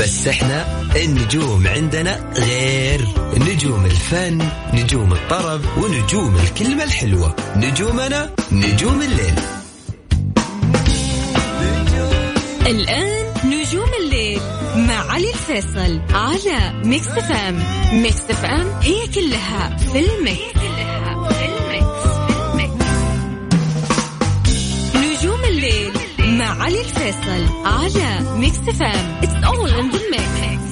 بس إحنا النجوم عندنا غير. نجوم الفن نجوم الطرب ونجوم الكلمة الحلوة. نجومنا نجوم الليل. الآن نجوم الليل مع علي الفيصل على ميكس اف ام ميكس اف ام it's all in the mix. علي الفيصل على ميكس اف ام in the mix.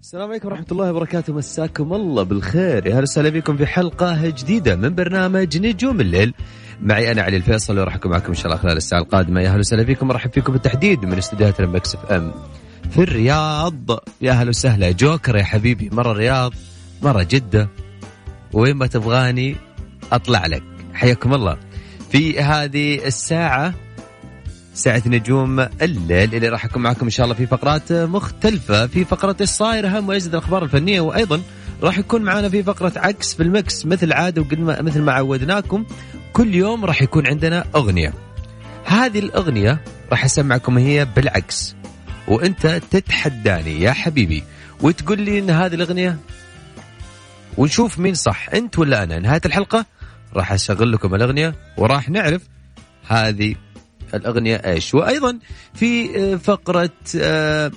السلام عليكم ورحمة الله وبركاته. مساكم الله بالخير. يا هلا وسهلا بكم في حلقة جديدة من برنامج نجوم الليل. معي أنا علي الفيصل وراح أكون معكم إن شاء الله خلال الساعة القادمة. يا هلا وسهلا بكم ورحب فيكم بالتحديد من استديوهات المكس إف إم. في الرياض. يا هلا وسهلا. جوكر يا حبيبي. مرة الرياض مرة جدة. وين ما تبغاني أطلع لك. حياكم الله. في هذه الساعة ساعة نجوم الليل اللي راح أكون معكم إن شاء الله في فقرات مختلفة. في فقرة إيش صاير أهم وأجدد الأخبار الفنية. وأيضا راح يكون معنا في فقرة عكس في المكس مثل عادة وقد مثل ما عودناكم. كل يوم راح يكون عندنا أغنية. هذه الأغنية راح أسمعكم هي بالعكس. وأنت تتحداني يا حبيبي وتقول لي إن هذه الأغنية؟ ونشوف مين صح أنت ولا أنا؟ نهاية الحلقة راح أشغل لكم الأغنية وراح نعرف هذه الأغنية إيش. وأيضا في آه، فقرة آه،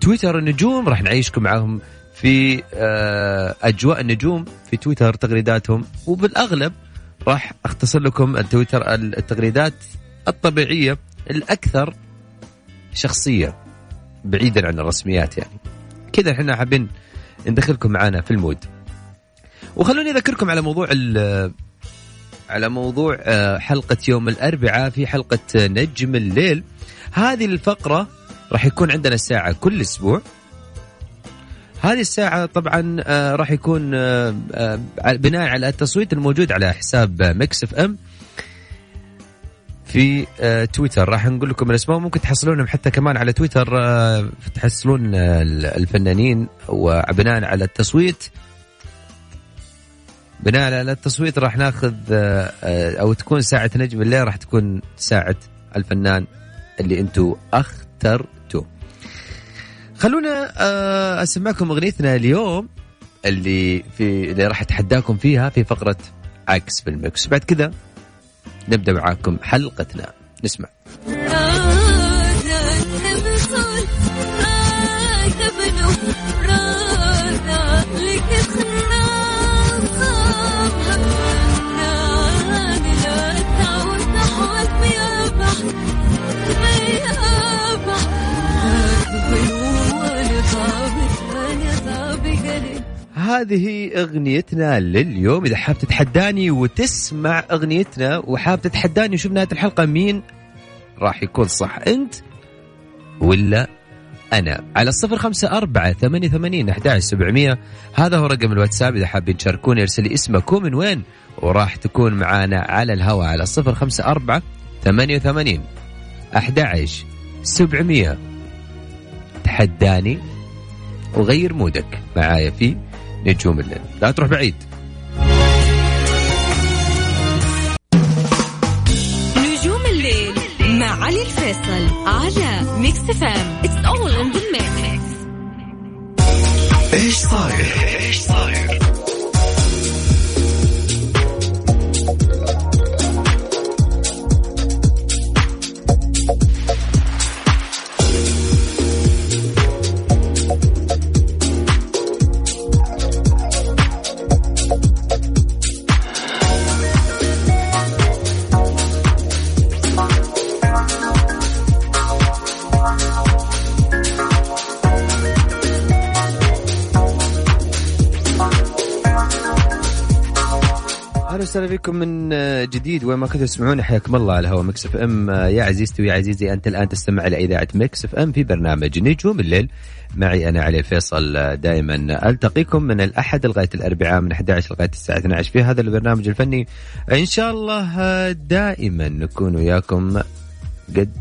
تويتر النجوم راح نعيشكم معاهم في آه، أجواء النجوم في تويتر تغريداتهم. وبالأغلب راح أختصر لكم التويتر التغريدات الطبيعية الأكثر شخصية بعيدا عن الرسميات يعني. كذا إحنا حابين ندخلكم معنا في المود. وخلوني أذكركم على موضوع على موضوع آه، حلقة يوم الأربعاء في حلقة نجم الليل. هذه الفقرة راح يكون عندنا ساعة كل أسبوع. هذه الساعة طبعا آه، راح يكون آه، آه، بناء على التصويت الموجود على حساب ميكس اف ام في تويتر راح نقول لكم الاسماء ممكن تحصلونهم حتى كمان على تويتر تحصلون الفنانين وبناء على التصويت بناء على التصويت راح ناخذ أو تكون ساعة نجم الليل راح تكون ساعة الفنان اللي أنتم أخترتوه. خلونا آه، اسمعكم اغنيتنا اليوم اللي في اللي راح اتحداكم فيها في فقرة عكس بالمكس بعد كذا نبدا معاكم حلقتنا نسمع هذه أغنيتنا لليوم. إذا حاب تتحداني وتسمع أغنيتنا وحاب تتحداني وشوف نهاية الحلقة مين راح يكون صح أنت ولا أنا. على الصفر خمسة أربعة ثمانية ثمانين أحد سبعمية. هذا هو رقم الواتساب. إذا حابين تشاركوني أرسل لي اسمك ومن وين وراح تكون معانا على الهواء. على الصفر خمسة أربعة ثمانية وثمانين أحد سبعمية. تحداني وغير مودك. معايا في نجوم الليل. لا تروح بعيد. نجوم الليل مع علي الفيصل على ميكس اف ام it's all in the mix. إيش صاير إيش صاير؟ وسهلا بكم من جديد. وين ما كنتوا تسمعوني حياكم الله على هوا مكس إف إم. يا عزيزتي ويا عزيزي أنت الآن تستمع إلى إذاعة مكس إف إم في برنامج نجوم الليل. معي أنا علي الفيصل دائما ألتقيكم من الأحد لغاية الأربعاء من 11 لغاية الساعة 12 في هذا البرنامج الفني. إن شاء الله دائما نكون وياكم قد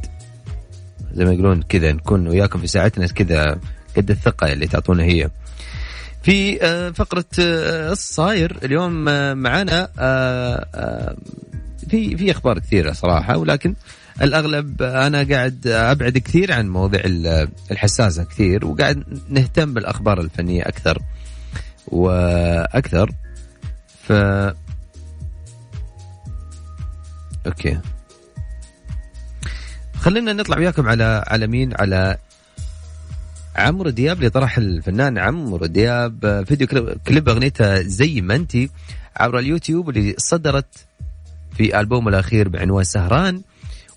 زي ما يقولون كذا نكون وياكم في ساعتنا كذا قد الثقة اللي تعطونا هي. في آه، فقرة آه، الصاير اليوم آه، معنا في في أخبار كثيرة صراحة ولكن الأغلب أنا قاعد أبعد كثير عن مواضيع الحساسة كثير وقاعد نهتم بالأخبار الفنية أكثر وأكثر. ف أوكي. خلينا نطلع وياكم على على مين؟ على عمرو دياب اللي طرح الفنان عمرو دياب فيديو كليب أغنيته زي ما انت عبر اليوتيوب اللي صدرت في ألبومه الأخير بعنوان سهران.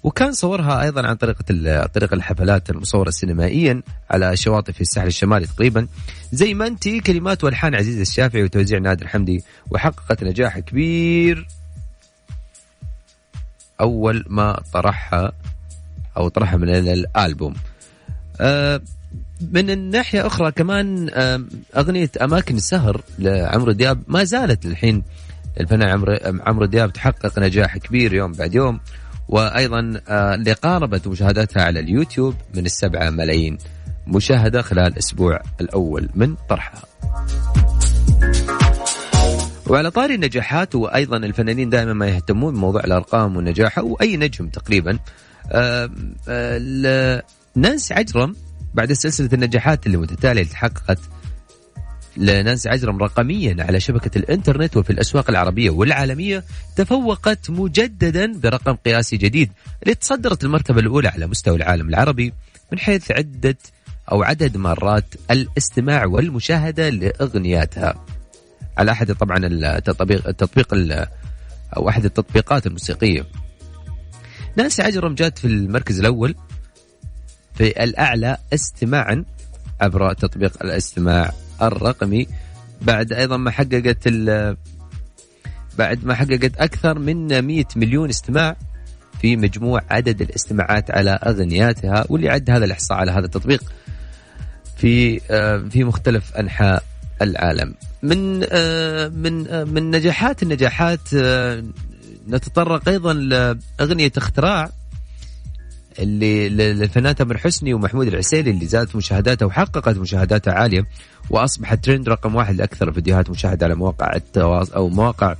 وكان صورها أيضا عن طريقة طريقه الحفلات المصورة سينمائيا على شواطئ في الساحل الشمالي تقريبا. زي ما انت كلمات وألحان عزيز الشافعي وتوزيع نادر حمدي وحققت نجاح كبير. أول ما طرحها أو طرحها من الألبوم. أه من الناحية أخرى كمان أغنية أماكن السهر لعمرو دياب ما زالت الحين الفنان عمرو عمرو دياب تحقق نجاح كبير يوم بعد يوم وأيضا آه، اللي قاربت مشاهداتها على اليوتيوب من السبعة ملايين مشاهدة خلال الأسبوع الأول من طرحها. وعلى طاري النجاحات وأيضا الفنانين دائما ما يهتمون بموضوع الأرقام والنجاح أو أي نجم تقريبا نانسي عجرم بعد سلسلة النجاحات اللي متتالية اللي تحققت لنانسي عجرم رقميا على شبكة الإنترنت وفي الأسواق العربية والعالمية تفوقت مجددا برقم قياسي جديد اللي تصدرت المرتبة الأولى على مستوى العالم العربي من حيث عدة أو عدد مرات الاستماع والمشاهدة لأغنياتها. على أحد طبعا التطبيق, التطبيق أو أحد التطبيقات الموسيقية. نانسي عجرم جات في المركز الأول في الأعلى استماعا عبر تطبيق الاستماع الرقمي. بعد أيضا ما حققت بعد ما حققت أكثر من 100 مليون استماع في مجموع عدد الاستماعات على أغنياتها واللي عد هذا الإحصاء على هذا التطبيق في آه، في مختلف أنحاء العالم. من آه، من آه، من نجاحات النجاحات نتطرق أيضا لأغنية اختراع. اللي للفنان تامر حسني ومحمود العسيلي اللي زادت مشاهداتها وحققت مشاهداتها عالية وأصبحت ترند رقم واحد لأكثر فيديوهات مشاهدة على مواقع التواصل أو مواقع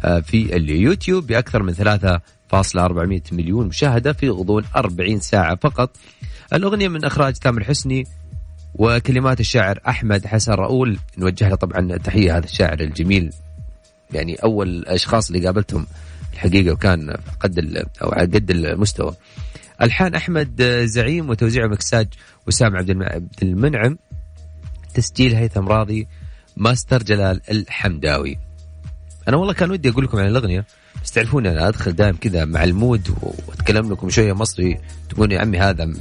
آه، في اليوتيوب بأكثر من 3.400 مليون مشاهدة في غضون 40 ساعة فقط. الأغنية من إخراج تامر حسني وكلمات الشاعر أحمد حسن راؤول نوجه له طبعا تحية هذا الشاعر الجميل يعني أول الاشخاص اللي قابلتهم الحقيقة وكان قد أو على قد المستوى. الحان أحمد زعيم وتوزيع مكساج وسام عبد المنعم. تسجيل هيثم راضي ماستر جلال الحمداوي. أنا والله كان ودي أقول لكم عن الأغنية. بس تعرفون أنا أدخل دائم كذا مع ال mood وأتكلم لكم شوية مصري. تقول يا عمي هذا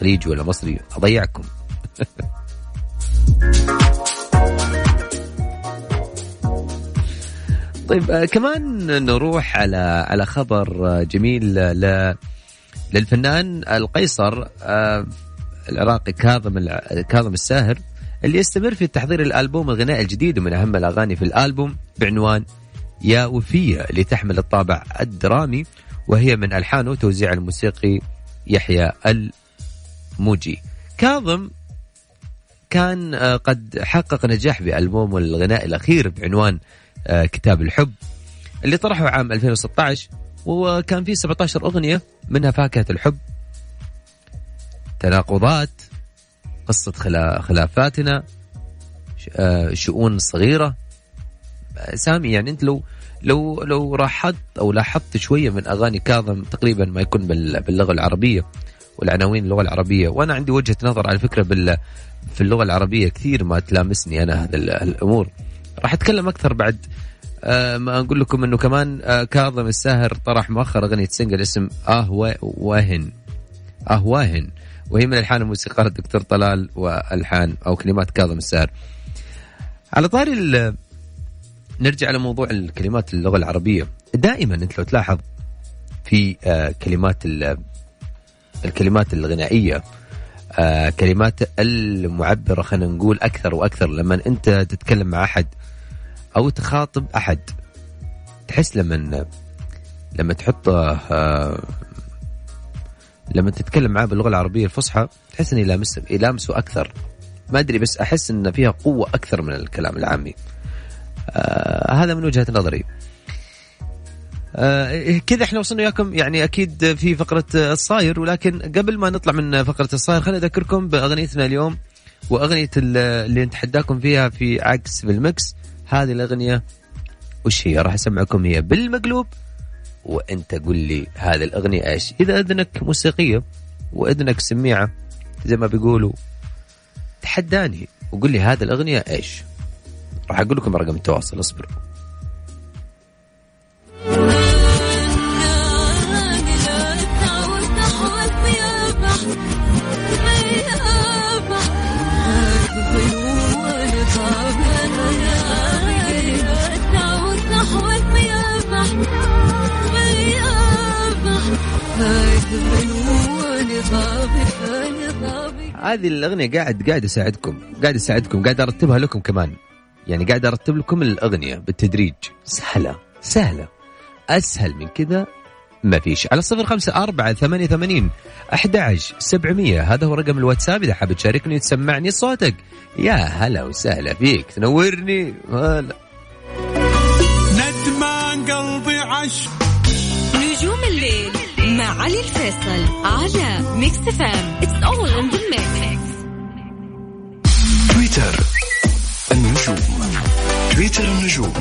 خليجي ولا مصري؟ أضيعكم. طيب آه كمان نروح على على خبر جميل ل للفنان القيصر آه، العراقي كاظم كاظم الساهر اللي يستمر في تحضير الألبوم الغنائي الجديد ومن أهم الأغاني في الألبوم بعنوان يا وفية اللي تحمل الطابع الدرامي وهي من الحانه وتوزيع الموسيقي يحيى الموجي. كاظم كان آه، قد حقق نجاح بألبومه الغنائي الأخير بعنوان آه، كتاب الحب اللي طرحه عام 2016 وكان فيه 17 أغنية منها فاكهة الحب تناقضات قصة خلافاتنا آه، شؤون صغيرة. سامي يعني أنت لو لو لو راحت أو لاحظت شوية من أغاني كاظم تقريبا ما يكون باللغة العربية والعناوين اللغة العربية. وأنا عندي وجهة نظر على فكرة بال في اللغة العربية كثير ما تلامسني أنا هذه الأمور راح أتكلم أكثر بعد ما أقول لكم إنه كمان آه كاظم الساهر طرح مؤخر أغنية سنجل اسم آه واهن آه واهن وهي من ألحان الموسيقار الدكتور طلال وألحان أو كلمات كاظم الساهر. على طاري نرجع لموضوع الكلمات اللغة العربية. دائما أنت لو تلاحظ في آه، كلمات ال- الكلمات الغنائية آه، كلمات المعبرة خلينا نقول أكثر وأكثر لما أنت تتكلم مع أحد أو تخاطب أحد. تحس لما لما تحط آه، لما تتكلم معاه باللغة العربية الفصحى تحس إنه يلامس يلامسه أكثر. ما أدري بس أحس إن فيها قوة أكثر من الكلام العامي. آه هذا من وجهة نظري. آه كذا إحنا وصلنا وياكم. يعني أكيد في فقرة الصاير ولكن قبل ما نطلع من فقرة الصاير خليني أذكركم بأغنيتنا اليوم وأغنية ال- اللي نتحداكم فيها في عكس بالمكس هذه الأغنية وش هي؟ راح أسمعكم هي بالمقلوب. وأنت قل لي هذه الأغنية إيش؟ إذا أذنك موسيقية وأذنك سميعة زي ما بيقولوا تحداني وقل لي هذه الأغنية إيش؟ راح أقول لكم رقم التواصل اصبروا. هذه الأغنية قاعد قاعد أساعدكم قاعد أساعدكم قاعد أرتبها لكم كمان. يعني قاعد أرتب لكم الأغنية بالتدريج. سهلة سهلة. أسهل من كذا ما فيش. على صفر خمسة أربعة ثمانية ثمانين أحد سبعمية. هذا هو رقم الواتساب. إذا حاب تشاركني تسمعني صوتك. يا هلا وسهلا فيك. تنورني. هلا. ندمان قلبي عش نجوم الليل علي الفيصل على ميكس اف ام it's all in the mix تويتر النجوم. تويتر النجوم.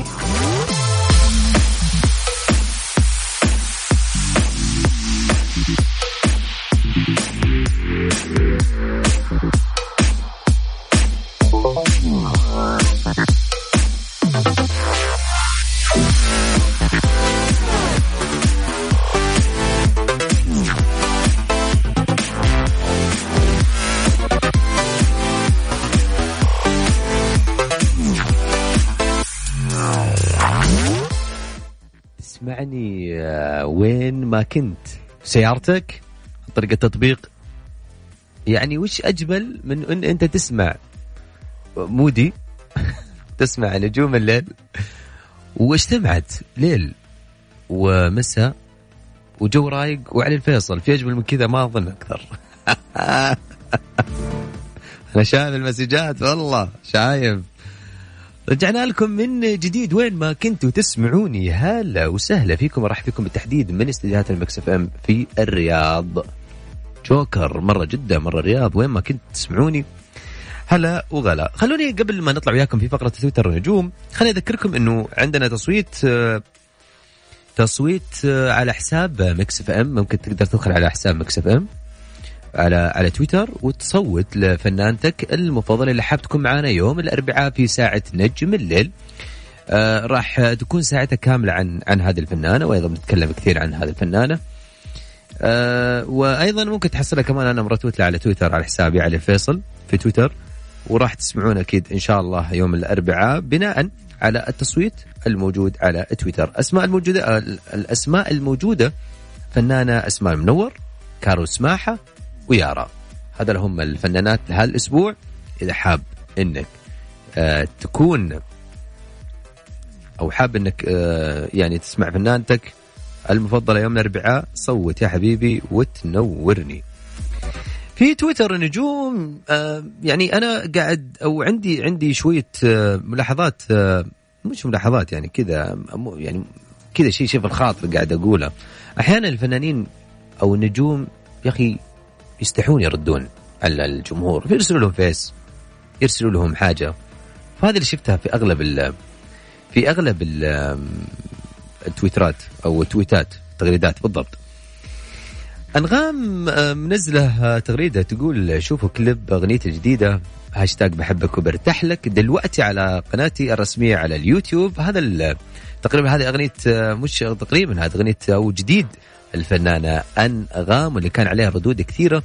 تسمعني آه، وين ما كنت. سيارتك عن طريق التطبيق يعني وش أجمل من إن أنت تسمع مودي؟ تسمع نجوم الليل. واجتمعت ليل ومساء وجو رايق وعلي الفيصل. في أجمل من كذا ما أظن أكثر. أنا شايف المسجات والله شايف. رجعنا لكم من جديد. وين ما كنتوا تسمعوني هلا وسهلا فيكم. أرحب فيكم بالتحديد من استديوهات المكس اف ام في الرياض. جوكر مرة جدة مرة الرياض وين ما كنت تسمعوني هلا وغلا. خلوني قبل ما نطلع وياكم في فقرة تويتر النجوم خليني أذكركم إنه عندنا تصويت تصويت على حساب مكس اف ام. ممكن تقدر تدخل على حساب مكس اف ام. على على تويتر وتصوت لفنانتك المفضلة اللي حاب تكون معنا يوم الأربعاء في ساعة نجم الليل. آه راح تكون ساعتها كاملة عن عن هذه الفنانة وأيضا بنتكلم كثير عن هذه الفنانة. آه وأيضا ممكن تحصلها كمان أنا مرتوت على تويتر على حسابي علي فيصل في تويتر. وراح تسمعون أكيد إن شاء الله يوم الأربعاء بناء على التصويت الموجود على تويتر. أسماء الموجودة آه، الأسماء الموجودة فنانة أسماء المنور كارو سماحة ويارا هذا هم الفنانات لهذا الأسبوع. إذا حاب إنك آه تكون أو حاب إنك آه يعني تسمع فنانتك المفضلة يوم الأربعاء صوت يا حبيبي وتنورني. في تويتر نجوم آه يعني أنا قاعد أو عندي عندي شوية ملاحظات مش ملاحظات يعني كذا يعني كذا شيء شيء في الخاطر قاعد أقوله. أحيانا الفنانين أو النجوم يا أخي يستحون يردون على الجمهور يرسلوا لهم face يرسلوا لهم حاجة. فهذا اللي شفتها في أغلب ال في أغلب ال التويترات أو التويتات تغريدات بالضبط. أنغام منزلة تغريدة تقول شوفوا كليب اغنيتي الجديده هاشتاج بحبك وبرتاح لك. دلوقتي على قناتي الرسمية على اليوتيوب هذا تقريبا هذه أغنية آه، مش تقريبا هذه أغنية أو جديد الفنانة انغام واللي كان عليها ردود كثيرة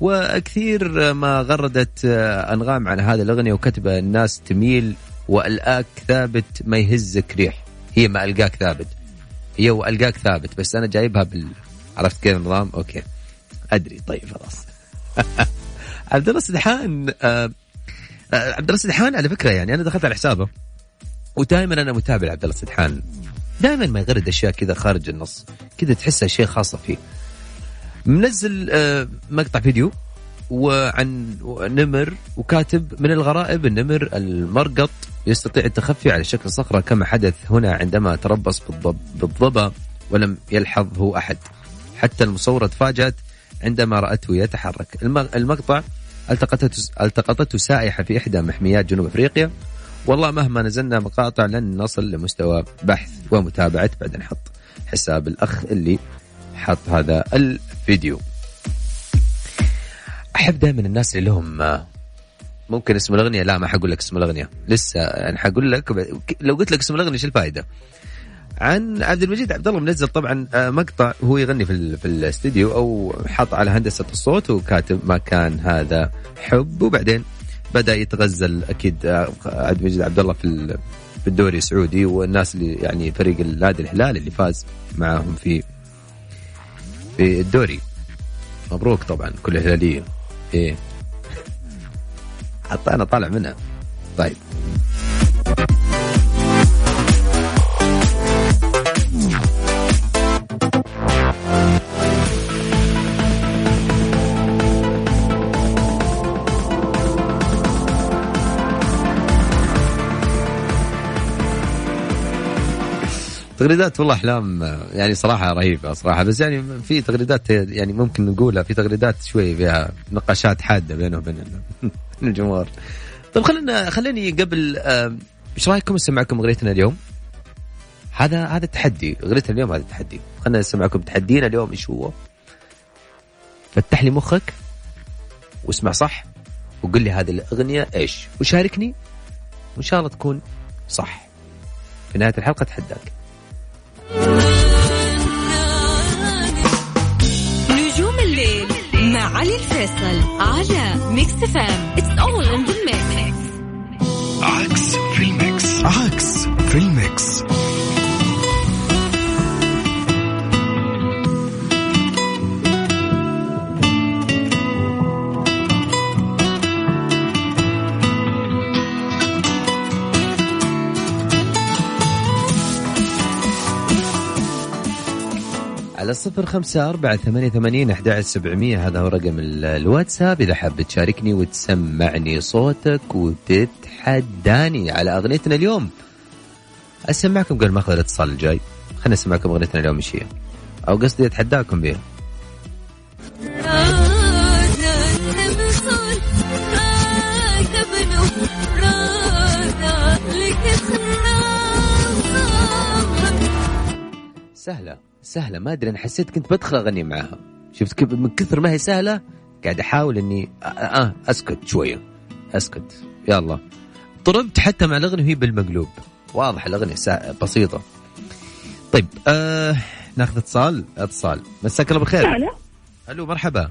وكثير ما غردت أنغام عن هذه الأغنية وكتب الناس تميل والآك ثابت ما يهزك ريح. هي ما ألقاك ثابت. هي وألقاك ثابت بس أنا جايبها بال عرفت كيف النظام أوكي. أدري. طيب خلاص. عبد الله سدحان آه عبد الله سدحان على فكرة يعني أنا دخلت على حسابه ودائما أنا متابع عبد الله سدحان دائما ما يغرد أشياء كذا خارج النص كذا تحسها شيء خاصة فيه. منزل آه مقطع فيديو وعن نمر وكاتب من الغرائب النمر المرقط يستطيع التخفي على شكل صخرة كما حدث هنا عندما تربص بالضبا ولم يلحظه أحد. حتى المصورة تفاجأت عندما رأته يتحرك. المقطع التقطته التقطته سائحة في إحدى محميات جنوب أفريقيا والله مهما نزلنا مقاطع لن نصل لمستوى بحث ومتابعة. بعدين نحط حساب الأخ اللي حط هذا الفيديو. أحب دائما الناس اللي لهم ممكن اسم الأغنية لا ما حقول لك اسم الأغنية. لسه أنا حقول لك لو قلت لك اسم الأغنية إيش الفائده؟ عن عبد المجيد عبد الله منزل طبعا آه، مقطع هو يغني في في الاستديو أو حط على هندسة الصوت وكاتب ما كان هذا حب. وبعدين بدأ يتغزل أكيد آه، عبد المجيد عبد الله في في الدوري السعودي والناس اللي يعني فريق النادي الهلال اللي فاز معهم في في الدوري. مبروك طبعا كل الهلاليين. إيه. حتى أنا طالع منها. طيب. تغريدات والله أحلام يعني صراحة رهيبة صراحة بس يعني في تغريدات يعني ممكن نقولها في تغريدات شوي فيها نقاشات حادة بينه وبين الجمهور طيب خلينا خليني قبل إيش رأيكم نسمعكم أغنيتنا اليوم؟ هذا هذا التحدي أغنيتنا اليوم هذا التحدي خلينا نسمعكم تحدينا اليوم إيش هو؟ فتح لي مخك واسمع صح وقل لي هذه الأغنية إيش؟ وشاركني وإن شاء الله تكون صح في نهاية الحلقة اتحداك علي الفيصل على ميكس اف ام it's all in the mix عكس في الميكس عكس في الميكس على صفر خمسة أربعة ثمانية ثمانين أحد سبعمية. هذا هو رقم الواتساب. إذا حاب تشاركني وتسمعني صوتك وتتحداني على أغنيتنا اليوم. أسمعكم قبل ما أخذ الاتصال الجاي. خلينا نسمعكم أغنيتنا اليوم إيش هي. أو قصدي أتحداكم بها. سهلة. سهلة ما أدري أنا حسيت كنت بدخل أغني معاها. شفت كيف؟ من كثر ما هي سهلة قاعد أحاول إني آه, آه أسكت شوية. أسكت. يلا. طربت حتى مع الأغنية وهي بالمقلوب. واضح الأغنية بسيطة. طيب آه ناخذ اتصال؟ اتصال. مساك الله بالخير. ألو ألو مرحبا.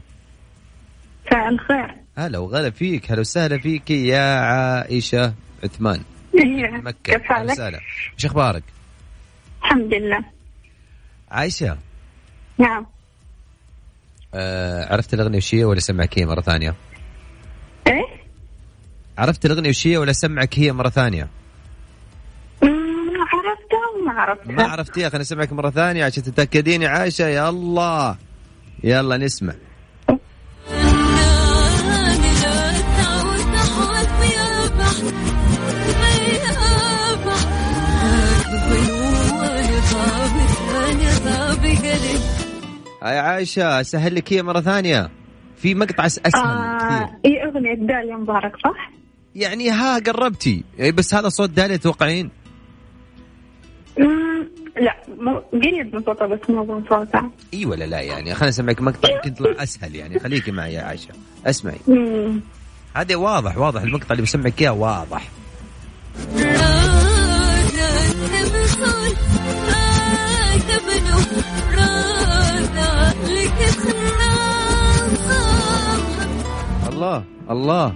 مساء الخير. هلا وغلا فيك. هلا وسهلا فيك يا عائشة عثمان. إيه، مكة. كيف حالك؟ إيش أخبارك؟ الحمد لله. عايشة؟ نعم. آه عرفت الأغنية وش هي ولا سمعك هي مرة ثانية؟ إيه؟ عرفت الأغنية وش هي ولا سمعك هي مرة ثانية؟ مم، عرفتها وما عرفتها. ما عرفتيها خليني أسمعك مرة ثانية عشان تتاكدين يا يا الله يلا نسمع. هاي عائشه اسهل لك هي مره ثانية في مقطع اسهل آه كثير إيه اغنية داليا مبارك صح؟ يعني ها قربتي إيه، بس هذا صوت داليا توقعين لا مو- قريب من صوتها بس مو من صوتها اي ولا لا يعني خليني اسمعك مقطع يمكن يطلع اسهل يعني خليكي معي يا عائشه اسمعي. هذا واضح واضح المقطع اللي بسمعك اياه واضح الله الله.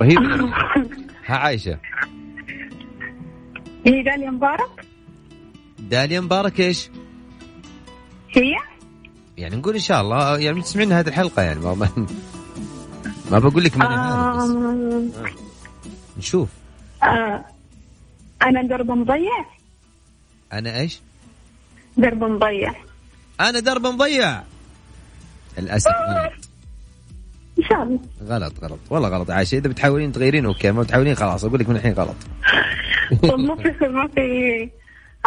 رهيب. ها عايشة. هي داليا مبارك؟ داليا مبارك إيش؟ هي؟ يعني نقول إن شاء الله يعني تسمعين هذه الحلقة يعني ما, ما, ما بقول لك ماني عارف بس. آم، نشوف. آه. أنا درب مضيع؟ أنا إيش؟ درب مضيع. أنا درب مضيع. للأسف. الله غلط غلط. والله غلط. عايشه إذا بتحاولين تغيرين أوكي. ما بتحاولين خلاص. أقول لك من الحين غلط. ما في ما في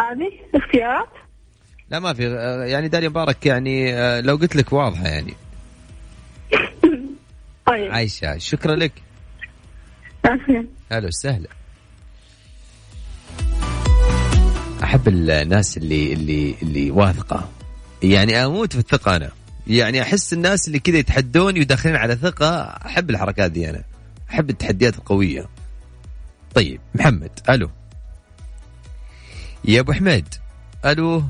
هذه اختيارات؟ لا ما في. يعني داليا مبارك يعني آه، لو قلت لك واضحة يعني. طيب. عايشة شكرا لك. عافية. هلا وسهلا. أحب الناس اللي اللي اللي واثقة. يعني أموت في الثقة أنا. يعني أحس الناس اللي كذا يتحدوني وداخلين على ثقة أحب الحركات دي أنا. أحب التحديات القوية. طيب محمد ألو. يا أبو حميد ألو.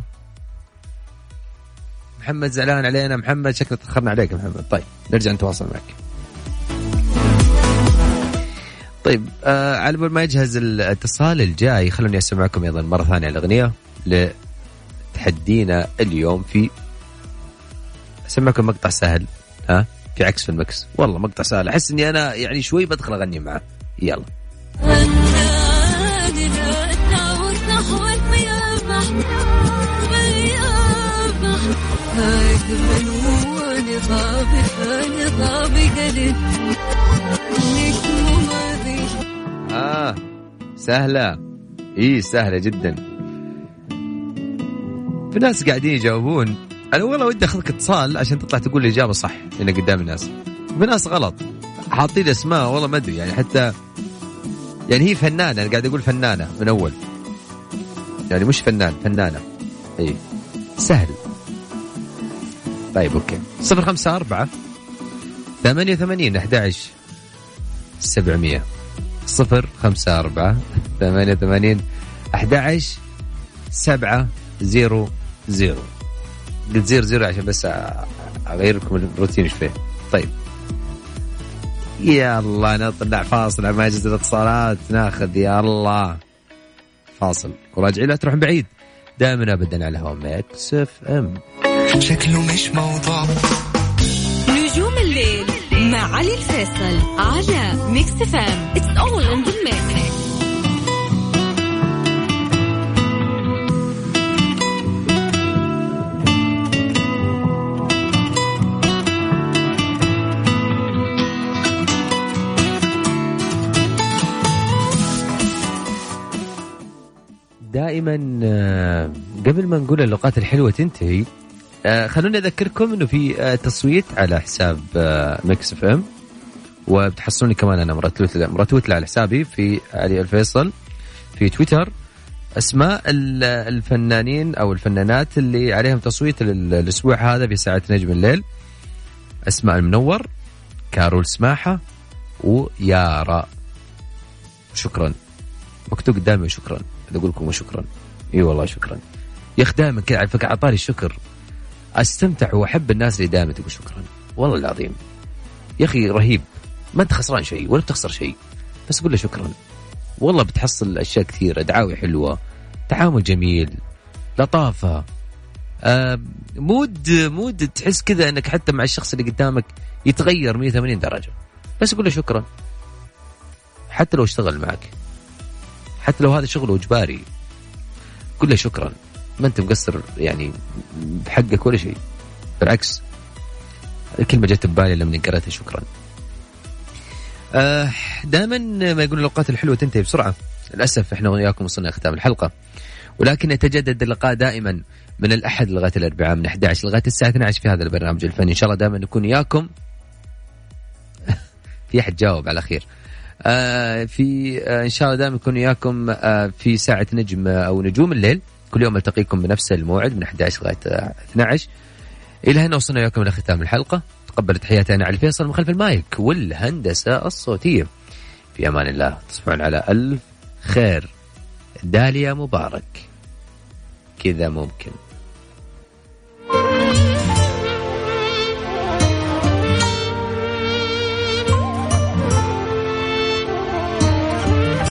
محمد زعلان علينا محمد شكله تأخرنا عليك يا محمد. طيب نرجع نتواصل معك. طيب آه على بال ما يجهز الاتصال الجاي خلوني أسمعكم أيضا مرة ثانية الأغنية لتحدينا اليوم في اسمعكم مقطع سهل. ها؟ في عكس في المكس. والله مقطع سهل. أحس إني أنا يعني شوي بدخل أغني معه. يلا. آه. سهلة. اي سهلة جدا. في ناس قاعدين يجاوبون. أنا والله ودي أخذك اتصال عشان تطلع تقول لي إجابة صح هنا قدام الناس. في ناس غلط. حاطين أسماء والله ما أدري يعني حتى يعني هي فنانة أنا قاعد أقول فنانة من أول. يعني مش فنان فنانة. إي. سهل. طيب أوكي. 054 88 11 700 054 88 11 700 قلت zero zero عشان بس أغير لكم الروتين شوي. طيب. يا الله نطلع فاصل على مجلس الاتصالات. ناخذ يا الله. فاصل. وراجعين لا تروحون بعيد. دائما ابدا على هوا ميكس إف إم. شكله مش موضوع. نجوم الليل مع علي الفيصل على ميكس إف إم it's all in the mix دائما آه، قبل ما نقول اللقاءات الحلوة تنتهي آه، خلوني أذكركم إنه في آه، تصويت على حساب ميكس إف إم وبتحصلوني كمان أنا مرتوت مرتوت على حسابي في علي الفيصل في تويتر. أسماء ال- الفنانين أو الفنانات اللي عليهم تصويت ال- الأسبوع هذا في ساعة نجم الليل. أسماء المنور كارول سماحة ويارا. شكرا. مكتوب قدامي شكرا. أقول لكم شكرا. إي والله شكرا. يا أخي دائما كذا على فكرة اعطاني الشكر أستمتع وأحب الناس اللي دائما تقول شكرا. والله العظيم. يا أخي رهيب. ما أنت خسران شيء ولا بتخسر شيء. بس قول له شكرا. والله بتحصل أشياء كثيرة دعاوي حلوة تعامل جميل لطافة. آه mood mood تحس كذا إنك حتى مع الشخص اللي قدامك يتغير 180 درجة. بس قول له شكرا. حتى لو اشتغل معك. حتى لو هذا شغله إجباري. قل له شكرا. ما أنت مقصر يعني بحقك ولا شيء. بالعكس الكلمة جت ببالي لما قرأتها شكرا. آه دائما ما يقول الأوقات الحلوة تنتهي بسرعة. للأسف إحنا وياكم وصلنا ختام الحلقة. ولكن يتجدد اللقاء دائما من الأحد لغاية الأربعاء من 11 لغاية الساعة 12 في هذا البرنامج الفني. إن شاء الله دائما نكون وياكم. في أحد جاوب على خير. في آه إن شاء الله دائما نكون وياكم آه في ساعة نجم آه أو نجوم الليل. كل يوم ألتقيكم بنفس الموعد من 11 لغاية آه 12 إلى هنا وصلنا وياكم إلى ختام الحلقة. تقبل تحياتي أنا علي الفيصل من خلف المايك والهندسة الصوتية. في أمان الله. تصبحون على ألف خير. داليا مبارك. كذا ممكن.